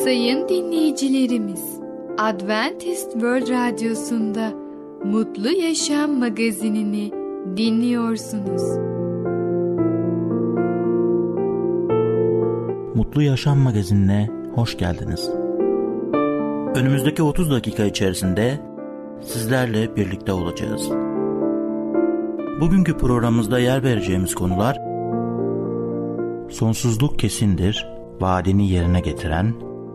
Sayın dinleyicilerimiz, Adventist World Radyosu'nda Mutlu Yaşam magazinini dinliyorsunuz. Mutlu Yaşam magazinine hoş geldiniz. Önümüzdeki 30 dakika içerisinde sizlerle birlikte olacağız. Bugünkü programımızda yer vereceğimiz konular Sonsuzluk kesindir, vaadini yerine getiren,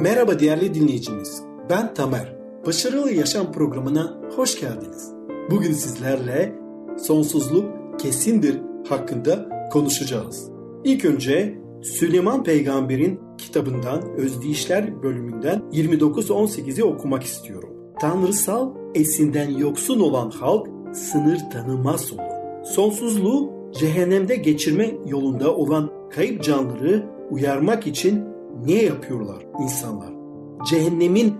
Merhaba değerli dinleyicimiz. Ben Tamer. Başarılı Yaşam programına hoş geldiniz. Bugün sizlerle sonsuzluk kesindir hakkında konuşacağız. İlk önce Süleyman Peygamber'in kitabından Özdeyişler bölümünden 29-18'i okumak istiyorum. Tanrısal esinden yoksun olan halk sınır tanımaz olur. Sonsuzluğu cehennemde geçirme yolunda olan kayıp canları uyarmak için ne yapıyorlar insanlar? Cehennemin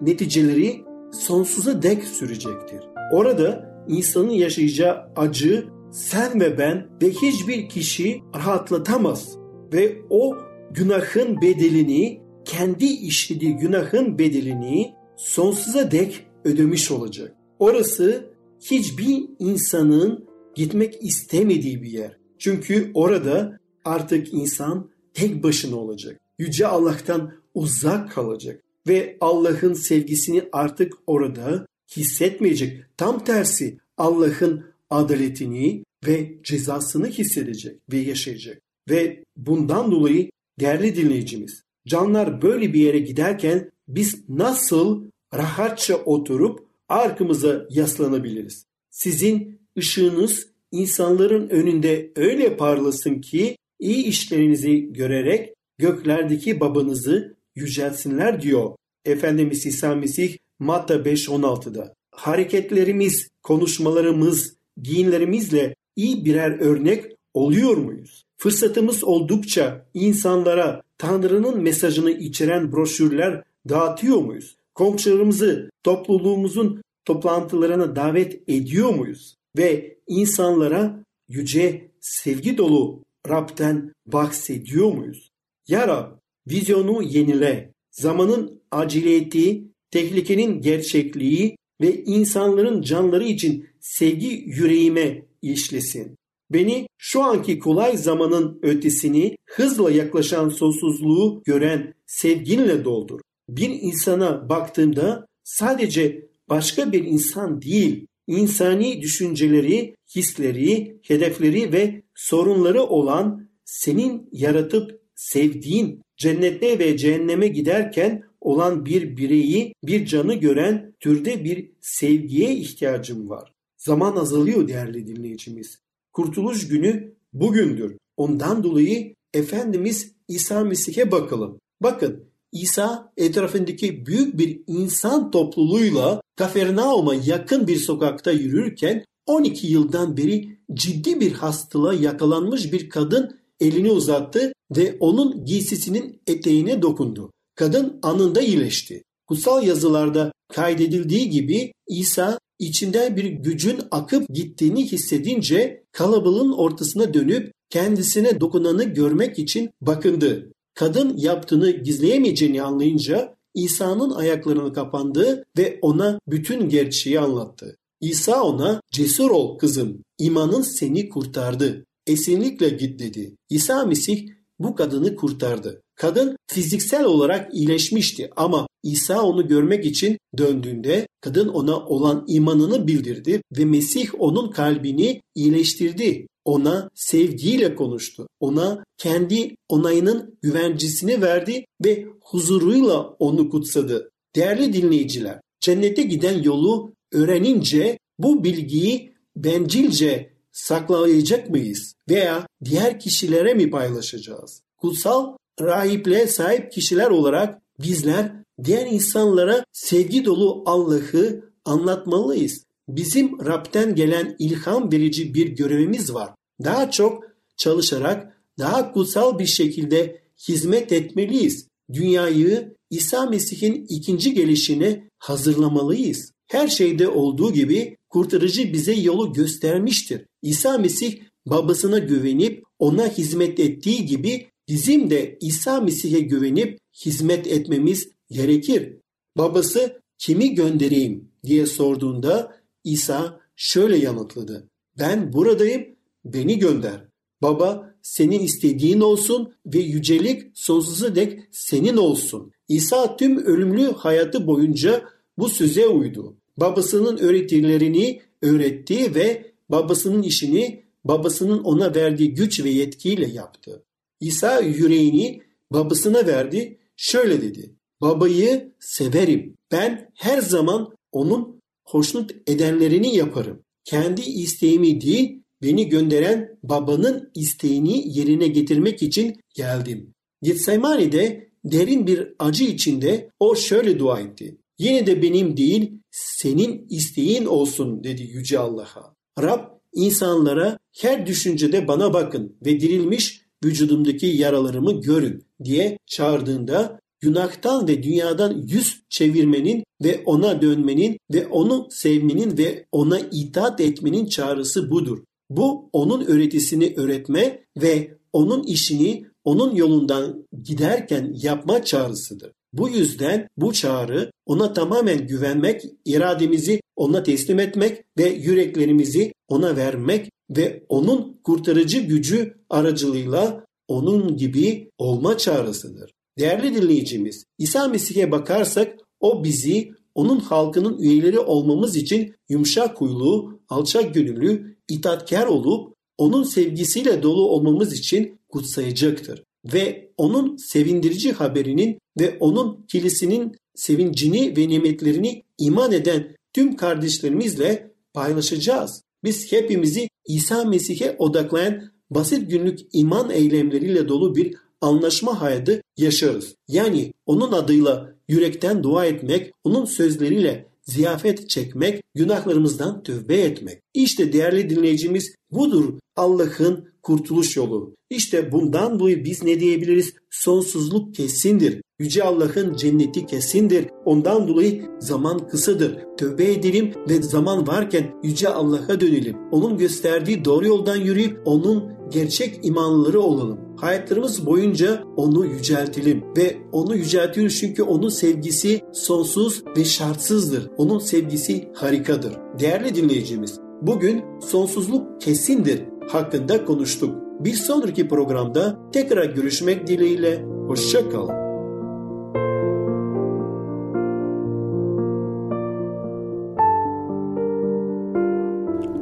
neticeleri sonsuza dek sürecektir. Orada insanın yaşayacağı acı sen ve ben ve hiçbir kişi rahatlatamaz ve o günahın bedelini kendi işlediği günahın bedelini sonsuza dek ödemiş olacak. Orası hiçbir insanın gitmek istemediği bir yer. Çünkü orada artık insan tek başına olacak. Yüce Allah'tan uzak kalacak ve Allah'ın sevgisini artık orada hissetmeyecek. Tam tersi Allah'ın adaletini ve cezasını hissedecek ve yaşayacak. Ve bundan dolayı değerli dinleyicimiz, canlar böyle bir yere giderken biz nasıl rahatça oturup arkamıza yaslanabiliriz? Sizin ışığınız insanların önünde öyle parlasın ki iyi işlerinizi görerek göklerdeki babanızı yücelsinler diyor Efendimiz İsa Mesih Matta 5.16'da. Hareketlerimiz, konuşmalarımız, giyinlerimizle iyi birer örnek oluyor muyuz? Fırsatımız oldukça insanlara Tanrı'nın mesajını içeren broşürler dağıtıyor muyuz? Komşularımızı topluluğumuzun toplantılarına davet ediyor muyuz? Ve insanlara yüce sevgi dolu Rab'den bahsediyor muyuz? Ya Rab, vizyonu yenile, zamanın aciliyeti, tehlikenin gerçekliği ve insanların canları için sevgi yüreğime işlesin. Beni şu anki kolay zamanın ötesini hızla yaklaşan sonsuzluğu gören sevginle doldur. Bir insana baktığımda sadece başka bir insan değil, insani düşünceleri, hisleri, hedefleri ve sorunları olan senin yaratıp sevdiğin cennette ve cehenneme giderken olan bir bireyi, bir canı gören türde bir sevgiye ihtiyacım var. Zaman azalıyor değerli dinleyicimiz. Kurtuluş günü bugündür. Ondan dolayı Efendimiz İsa Mesih'e bakalım. Bakın İsa etrafındaki büyük bir insan topluluğuyla Kafernaum'a yakın bir sokakta yürürken 12 yıldan beri ciddi bir hastalığa yakalanmış bir kadın elini uzattı ve onun giysisinin eteğine dokundu. Kadın anında iyileşti. Kutsal yazılarda kaydedildiği gibi İsa içinden bir gücün akıp gittiğini hissedince kalabalığın ortasına dönüp kendisine dokunanı görmek için bakındı. Kadın yaptığını gizleyemeyeceğini anlayınca İsa'nın ayaklarını kapandı ve ona bütün gerçeği anlattı. İsa ona cesur ol kızım, imanın seni kurtardı. Esinlikle git dedi. İsa Mesih bu kadını kurtardı. Kadın fiziksel olarak iyileşmişti ama İsa onu görmek için döndüğünde kadın ona olan imanını bildirdi ve Mesih onun kalbini iyileştirdi. Ona sevgiyle konuştu. Ona kendi onayının güvencisini verdi ve huzuruyla onu kutsadı. Değerli dinleyiciler, cennete giden yolu öğrenince bu bilgiyi bencilce saklayacak mıyız veya diğer kişilere mi paylaşacağız? Kutsal rahiple sahip kişiler olarak bizler diğer insanlara sevgi dolu Allah'ı anlatmalıyız. Bizim Rab'den gelen ilham verici bir görevimiz var. Daha çok çalışarak daha kutsal bir şekilde hizmet etmeliyiz. Dünyayı İsa Mesih'in ikinci gelişine hazırlamalıyız. Her şeyde olduğu gibi kurtarıcı bize yolu göstermiştir. İsa Mesih babasına güvenip ona hizmet ettiği gibi bizim de İsa Mesih'e güvenip hizmet etmemiz gerekir. Babası kimi göndereyim diye sorduğunda İsa şöyle yanıtladı. Ben buradayım, beni gönder. Baba senin istediğin olsun ve yücelik sonsuza dek senin olsun. İsa tüm ölümlü hayatı boyunca bu söze uydu. Babasının öğretilerini öğretti ve babasının işini babasının ona verdiği güç ve yetkiyle yaptı. İsa yüreğini babasına verdi. Şöyle dedi. Babayı severim. Ben her zaman onun hoşnut edenlerini yaparım. Kendi isteğimi değil, beni gönderen babanın isteğini yerine getirmek için geldim. Getsemani'de derin bir acı içinde o şöyle dua etti. Yine de benim değil senin isteğin olsun dedi Yüce Allah'a. Rab insanlara her düşüncede bana bakın ve dirilmiş vücudumdaki yaralarımı görün diye çağırdığında günahtan ve dünyadan yüz çevirmenin ve ona dönmenin ve onu sevmenin ve ona itaat etmenin çağrısı budur. Bu onun öğretisini öğretme ve onun işini onun yolundan giderken yapma çağrısıdır. Bu yüzden bu çağrı ona tamamen güvenmek, irademizi ona teslim etmek ve yüreklerimizi ona vermek ve onun kurtarıcı gücü aracılığıyla onun gibi olma çağrısıdır. Değerli dinleyicimiz, İsa Mesih'e bakarsak o bizi onun halkının üyeleri olmamız için yumuşak huylu, alçak gönüllü, itaatkar olup onun sevgisiyle dolu olmamız için kutsayacaktır. Ve onun sevindirici haberinin ve onun kilisinin sevincini ve nimetlerini iman eden tüm kardeşlerimizle paylaşacağız. Biz hepimizi İsa Mesih'e odaklayan basit günlük iman eylemleriyle dolu bir anlaşma hayatı yaşarız. Yani onun adıyla yürekten dua etmek, onun sözleriyle ziyafet çekmek, günahlarımızdan tövbe etmek. İşte değerli dinleyicimiz budur Allah'ın kurtuluş yolu. İşte bundan dolayı biz ne diyebiliriz? Sonsuzluk kesindir. Yüce Allah'ın cenneti kesindir. Ondan dolayı zaman kısadır. Tövbe edelim ve zaman varken Yüce Allah'a dönelim. Onun gösterdiği doğru yoldan yürüyüp onun gerçek imanlıları olalım. Hayatlarımız boyunca onu yüceltelim ve onu yüceltiyoruz çünkü onun sevgisi sonsuz ve şartsızdır. Onun sevgisi harikadır. Değerli dinleyicimiz, bugün sonsuzluk kesindir hakkında konuştuk. Bir sonraki programda tekrar görüşmek dileğiyle. Hoşçakalın.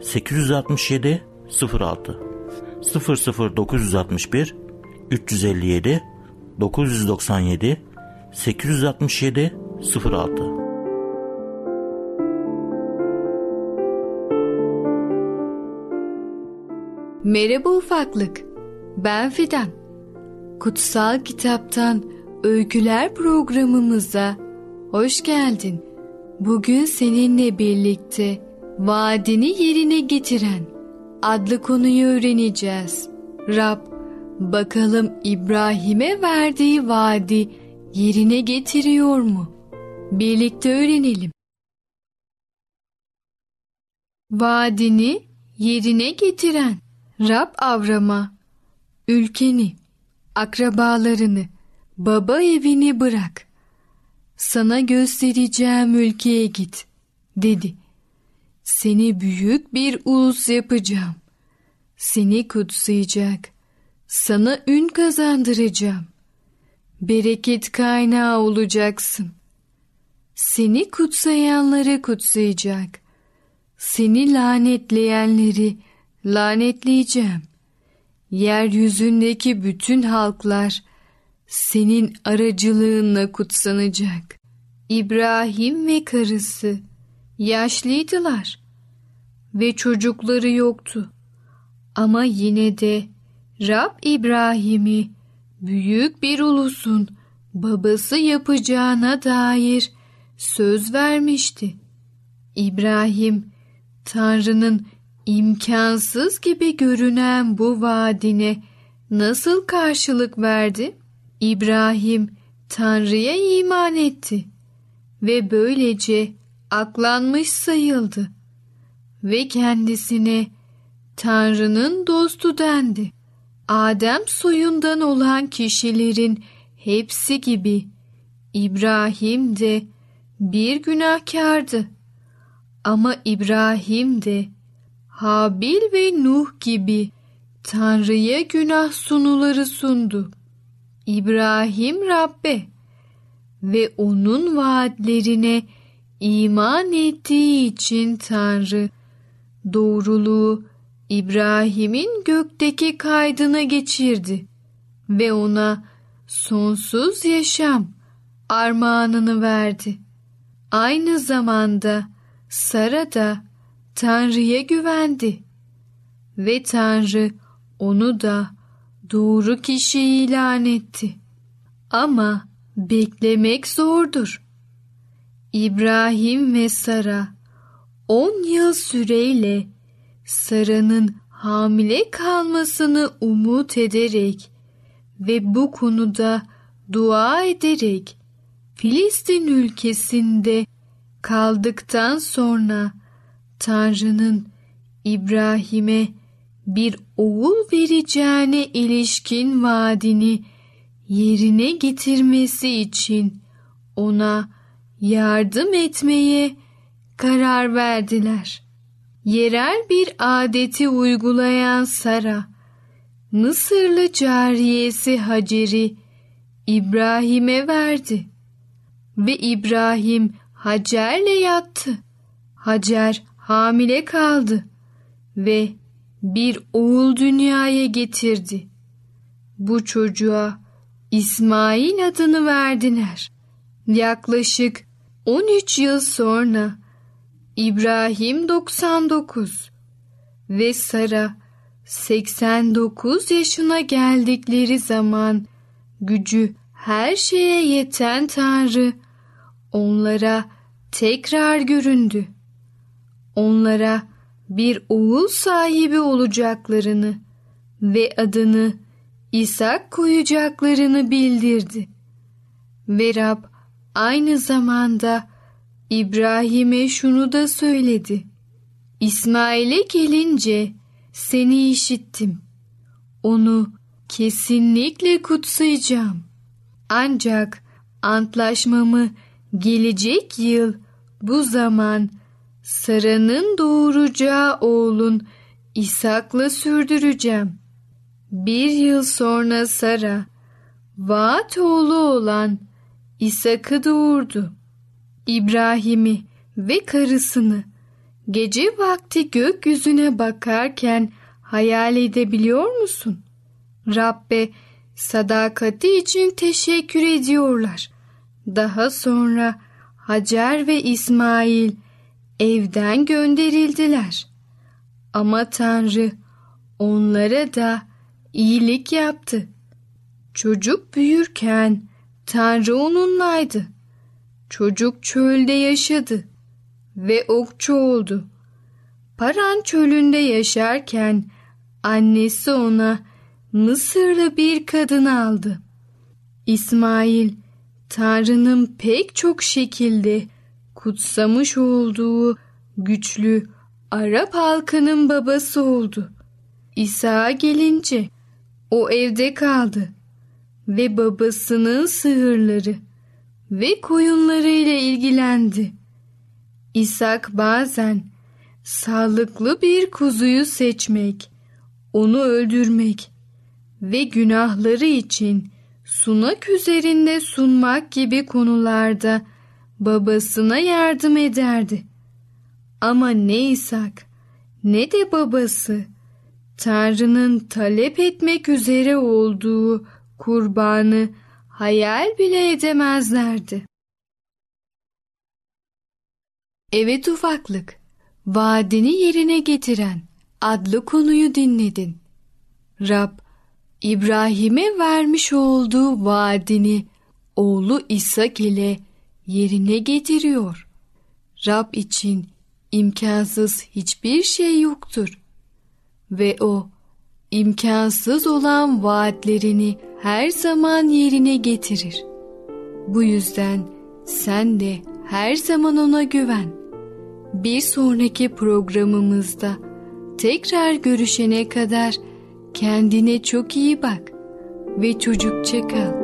867 06 00961 357 997 867 06 Merhaba ufaklık. Ben Fidan. Kutsal Kitaptan Öyküler programımıza hoş geldin. Bugün seninle birlikte vaadini yerine getiren adlı konuyu öğreneceğiz. Rab Bakalım İbrahim'e verdiği vaadi yerine getiriyor mu? Birlikte öğrenelim. Vaadini yerine getiren Rab Avram'a ülkeni, akrabalarını, baba evini bırak. Sana göstereceğim ülkeye git, dedi. Seni büyük bir ulus yapacağım. Seni kutsayacak. Sana ün kazandıracağım. Bereket kaynağı olacaksın. Seni kutsayanları kutsayacak. Seni lanetleyenleri lanetleyeceğim. Yeryüzündeki bütün halklar senin aracılığınla kutsanacak. İbrahim ve karısı yaşlıydılar ve çocukları yoktu. Ama yine de Rab İbrahim'i büyük bir ulusun babası yapacağına dair söz vermişti. İbrahim Tanrı'nın imkansız gibi görünen bu vaadine nasıl karşılık verdi? İbrahim Tanrı'ya iman etti ve böylece aklanmış sayıldı ve kendisine Tanrı'nın dostu dendi. Adem soyundan olan kişilerin hepsi gibi İbrahim de bir günahkardı. Ama İbrahim de Habil ve Nuh gibi Tanrı'ya günah sunuları sundu. İbrahim Rabbe ve onun vaatlerine iman ettiği için Tanrı doğruluğu İbrahim'in gökteki kaydına geçirdi ve ona sonsuz yaşam armağanını verdi. Aynı zamanda Sara da Tanrı'ya güvendi ve Tanrı onu da doğru kişi ilan etti. Ama beklemek zordur. İbrahim ve Sara on yıl süreyle Sara'nın hamile kalmasını umut ederek ve bu konuda dua ederek Filistin ülkesinde kaldıktan sonra Tanrı'nın İbrahim'e bir oğul vereceğine ilişkin vaadini yerine getirmesi için ona yardım etmeye karar verdiler. Yerel bir adeti uygulayan Sara, Mısırlı cariyesi Hacer'i İbrahim'e verdi ve İbrahim Hacer'le yattı. Hacer hamile kaldı ve bir oğul dünyaya getirdi. Bu çocuğa İsmail adını verdiler. Yaklaşık 13 yıl sonra İbrahim 99 ve Sara 89 yaşına geldikleri zaman gücü her şeye yeten Tanrı onlara tekrar göründü. Onlara bir oğul sahibi olacaklarını ve adını İshak koyacaklarını bildirdi. Ve Rab aynı zamanda İbrahim'e şunu da söyledi. İsmail'e gelince seni işittim. Onu kesinlikle kutsayacağım. Ancak antlaşmamı gelecek yıl bu zaman Sara'nın doğuracağı oğlun İshak'la sürdüreceğim. Bir yıl sonra Sara, vaat oğlu olan İshak'ı doğurdu. İbrahim'i ve karısını gece vakti gökyüzüne bakarken hayal edebiliyor musun? Rabbe sadakati için teşekkür ediyorlar. Daha sonra Hacer ve İsmail evden gönderildiler. Ama Tanrı onlara da iyilik yaptı. Çocuk büyürken Tanrı onunlaydı. Çocuk çölde yaşadı ve okçu oldu. Paran çölünde yaşarken annesi ona Mısırlı bir kadın aldı. İsmail Tanrı'nın pek çok şekilde kutsamış olduğu güçlü Arap halkının babası oldu. İsa gelince o evde kaldı ve babasının sığırları ve koyunları ile ilgilendi. İshak bazen sağlıklı bir kuzuyu seçmek, onu öldürmek ve günahları için sunak üzerinde sunmak gibi konularda babasına yardım ederdi. Ama ne İshak ne de babası Tanrı'nın talep etmek üzere olduğu kurbanı hayal bile edemezlerdi. Evet ufaklık, vaadini yerine getiren adlı konuyu dinledin. Rab, İbrahim'e vermiş olduğu vaadini oğlu İshak ile yerine getiriyor. Rab için imkansız hiçbir şey yoktur. Ve o imkansız olan vaatlerini her zaman yerine getirir. Bu yüzden sen de her zaman ona güven. Bir sonraki programımızda tekrar görüşene kadar kendine çok iyi bak ve çocukça kal.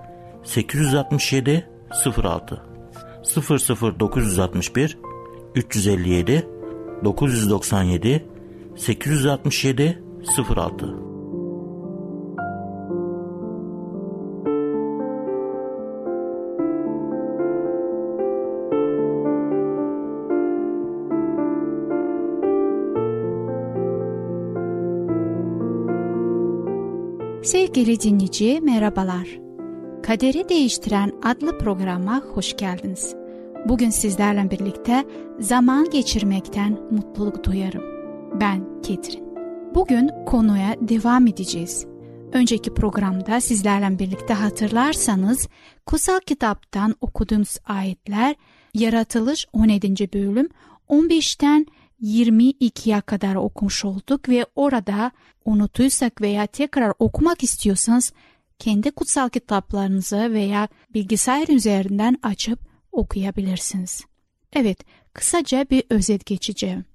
867 06 00961 357 997 867 06 Sevgili dinleyici merhabalar. Kaderi Değiştiren adlı programa hoş geldiniz. Bugün sizlerle birlikte zaman geçirmekten mutluluk duyarım. Ben Ketrin. Bugün konuya devam edeceğiz. Önceki programda sizlerle birlikte hatırlarsanız kutsal kitaptan okuduğumuz ayetler Yaratılış 17. bölüm 15'ten 22'ye kadar okumuş olduk ve orada unuttuysak veya tekrar okumak istiyorsanız kendi kutsal kitaplarınızı veya bilgisayar üzerinden açıp okuyabilirsiniz. Evet, kısaca bir özet geçeceğim.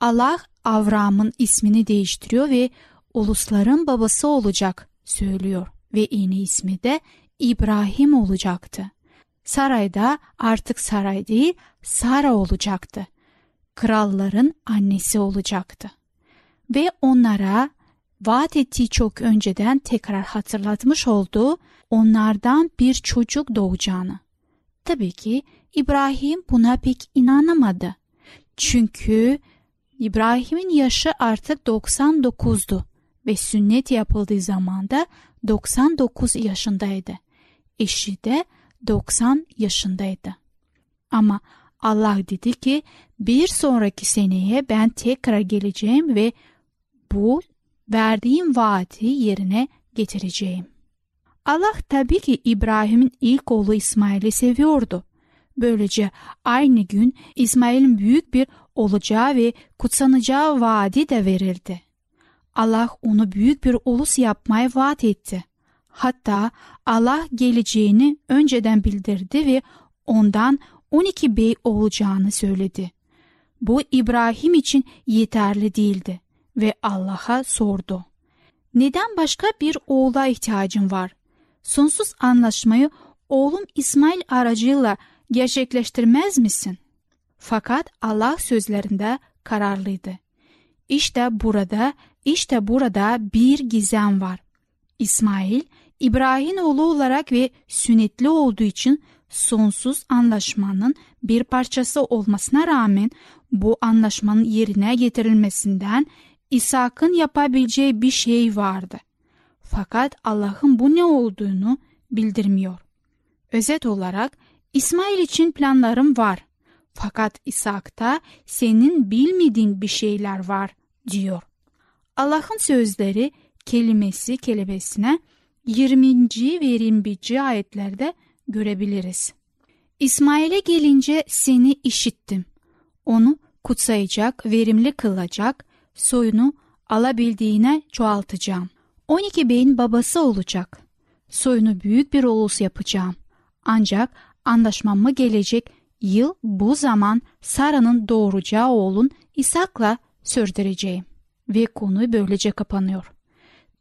Allah Avram'ın ismini değiştiriyor ve ulusların babası olacak söylüyor ve yeni ismi de İbrahim olacaktı. Sarayda artık saray değil Sara olacaktı. Kralların annesi olacaktı. Ve onlara vaat ettiği çok önceden tekrar hatırlatmış olduğu onlardan bir çocuk doğacağını. Tabii ki İbrahim buna pek inanamadı. Çünkü İbrahim'in yaşı artık 99'du ve sünnet yapıldığı zamanda 99 yaşındaydı. Eşi de 90 yaşındaydı. Ama Allah dedi ki bir sonraki seneye ben tekrar geleceğim ve bu verdiğim vaati yerine getireceğim. Allah tabii ki İbrahim'in ilk oğlu İsmail'i seviyordu. Böylece aynı gün İsmail'in büyük bir olacağı ve kutsanacağı vaadi de verildi. Allah onu büyük bir ulus yapmaya vaat etti. Hatta Allah geleceğini önceden bildirdi ve ondan 12 bey olacağını söyledi. Bu İbrahim için yeterli değildi ve Allah'a sordu. Neden başka bir oğula ihtiyacın var? Sonsuz anlaşmayı oğlum İsmail aracıyla gerçekleştirmez misin? Fakat Allah sözlerinde kararlıydı. İşte burada, işte burada bir gizem var. İsmail, İbrahim oğlu olarak ve sünnetli olduğu için sonsuz anlaşmanın bir parçası olmasına rağmen bu anlaşmanın yerine getirilmesinden İshak'ın yapabileceği bir şey vardı. Fakat Allah'ın bu ne olduğunu bildirmiyor. Özet olarak İsmail için planlarım var. Fakat İshak'ta senin bilmediğin bir şeyler var diyor. Allah'ın sözleri kelimesi kelebesine 20. ve 21. ayetlerde görebiliriz. İsmail'e gelince seni işittim. Onu kutsayacak, verimli kılacak, soyunu alabildiğine çoğaltacağım. 12 beyin babası olacak. Soyunu büyük bir ulus yapacağım. Ancak anlaşmamı gelecek yıl bu zaman Sara'nın doğuracağı oğlun İshak'la sürdüreceğim. Ve konu böylece kapanıyor.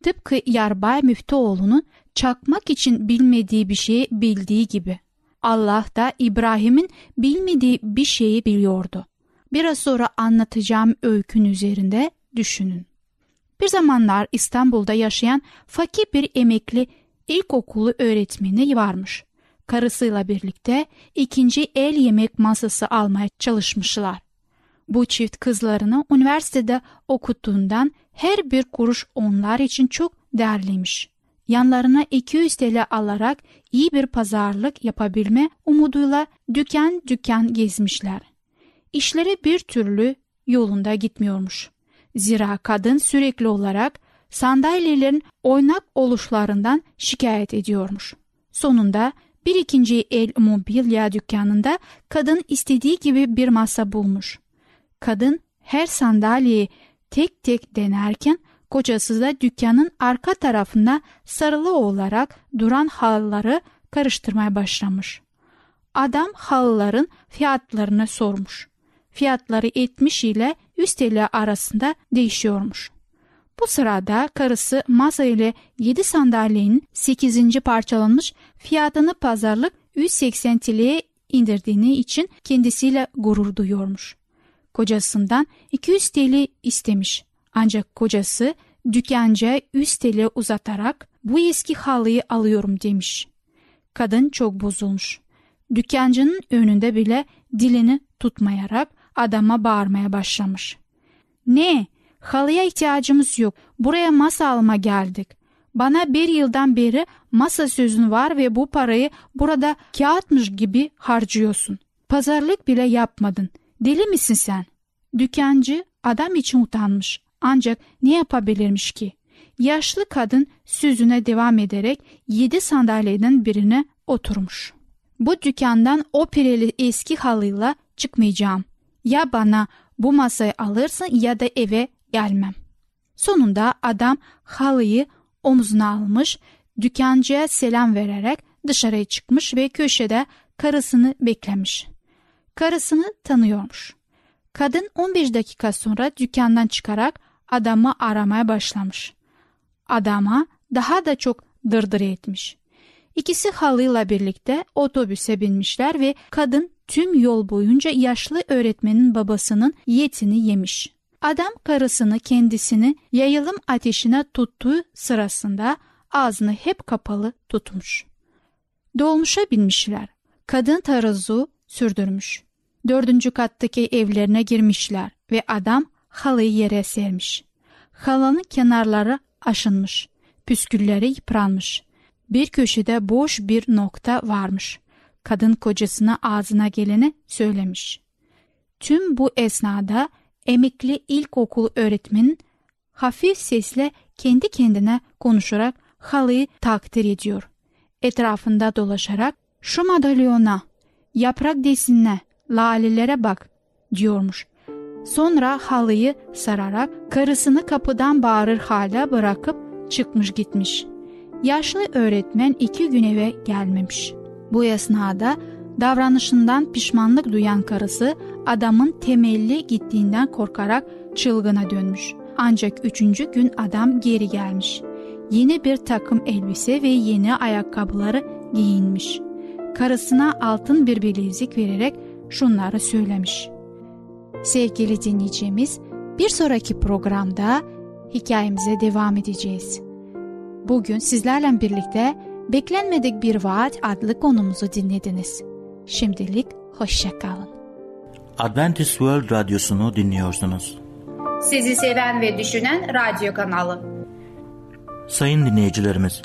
Tıpkı Yarbay Müftüoğlu'nun çakmak için bilmediği bir şeyi bildiği gibi. Allah da İbrahim'in bilmediği bir şeyi biliyordu. Biraz sonra anlatacağım öykün üzerinde düşünün. Bir zamanlar İstanbul'da yaşayan fakir bir emekli ilkokulu öğretmeni varmış. Karısıyla birlikte ikinci el yemek masası almaya çalışmışlar. Bu çift kızlarını üniversitede okuttuğundan her bir kuruş onlar için çok değerliymiş. Yanlarına 200 TL alarak iyi bir pazarlık yapabilme umuduyla dükkan dükkan gezmişler. İşleri bir türlü yolunda gitmiyormuş. Zira kadın sürekli olarak sandalyelerin oynak oluşlarından şikayet ediyormuş. Sonunda bir ikinci el mobilya dükkanında kadın istediği gibi bir masa bulmuş. Kadın her sandalyeyi tek tek denerken kocası da dükkanın arka tarafında sarılı olarak duran halıları karıştırmaya başlamış. Adam halıların fiyatlarını sormuş. Fiyatları 70 ile 100 TL arasında değişiyormuş. Bu sırada karısı masa ile 7 sandalyenin 8. parçalanmış fiyatını pazarlık 180 TL'ye indirdiğini için kendisiyle gurur duyuyormuş. Kocasından 200 TL istemiş. Ancak kocası dükkanca 100 TL uzatarak bu eski halıyı alıyorum demiş. Kadın çok bozulmuş. Dükkancının önünde bile dilini tutmayarak adama bağırmaya başlamış. Ne? Halıya ihtiyacımız yok. Buraya masa alma geldik. Bana bir yıldan beri masa sözün var ve bu parayı burada kağıtmış gibi harcıyorsun. Pazarlık bile yapmadın. Deli misin sen? Dükkancı adam için utanmış. Ancak ne yapabilirmiş ki? Yaşlı kadın sözüne devam ederek yedi sandalyeden birine oturmuş. Bu dükkandan o pireli eski halıyla çıkmayacağım. Ya bana bu masayı alırsın ya da eve gelmem. Sonunda adam halıyı omzuna almış, dükkancıya selam vererek dışarıya çıkmış ve köşede karısını beklemiş. Karısını tanıyormuş. Kadın 15 dakika sonra dükkandan çıkarak adamı aramaya başlamış. Adama daha da çok dırdır etmiş. İkisi halıyla birlikte otobüse binmişler ve kadın tüm yol boyunca yaşlı öğretmenin babasının yetini yemiş. Adam karısını kendisini yayılım ateşine tuttuğu sırasında ağzını hep kapalı tutmuş. Dolmuşa binmişler. Kadın tarazu sürdürmüş. Dördüncü kattaki evlerine girmişler ve adam halıyı yere sermiş. Halının kenarları aşınmış, püskülleri yıpranmış. Bir köşede boş bir nokta varmış. Kadın kocasına ağzına geleni söylemiş. Tüm bu esnada emekli ilkokul öğretmenin hafif sesle kendi kendine konuşarak halıyı takdir ediyor. Etrafında dolaşarak şu madalyona, yaprak desinine, lalelere bak diyormuş. Sonra halıyı sararak karısını kapıdan bağırır hale bırakıp çıkmış gitmiş. Yaşlı öğretmen iki gün eve gelmemiş. Bu esnada davranışından pişmanlık duyan karısı adamın temelli gittiğinden korkarak çılgına dönmüş. Ancak üçüncü gün adam geri gelmiş. Yeni bir takım elbise ve yeni ayakkabıları giyinmiş. Karısına altın bir bilezik vererek şunları söylemiş. Sevgili dinleyicimiz, bir sonraki programda hikayemize devam edeceğiz. Bugün sizlerle birlikte Beklenmedik Bir Vaat adlı konumuzu dinlediniz. Şimdilik hoşça kalın. Adventist World Radyosu'nu dinliyorsunuz. Sizi seven ve düşünen radyo kanalı. Sayın dinleyicilerimiz,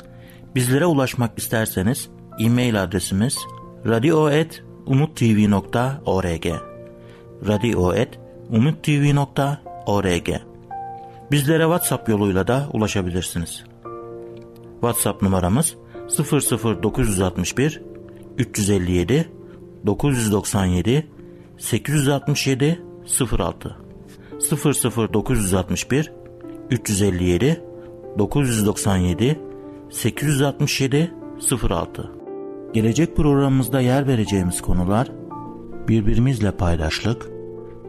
bizlere ulaşmak isterseniz e-mail adresimiz radio.umutv.org radio.umutv.org Bizlere WhatsApp yoluyla da ulaşabilirsiniz. WhatsApp numaramız 00961 357 997 867 06 00961 357 997 867 06 Gelecek programımızda yer vereceğimiz konular birbirimizle paydaşlık,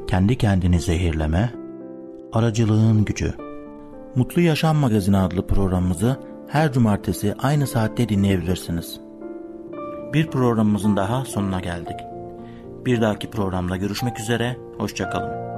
kendi kendini zehirleme, aracılığın gücü. Mutlu Yaşam Magazini adlı programımızı her cumartesi aynı saatte dinleyebilirsiniz. Bir programımızın daha sonuna geldik. Bir dahaki programda görüşmek üzere, hoşçakalın.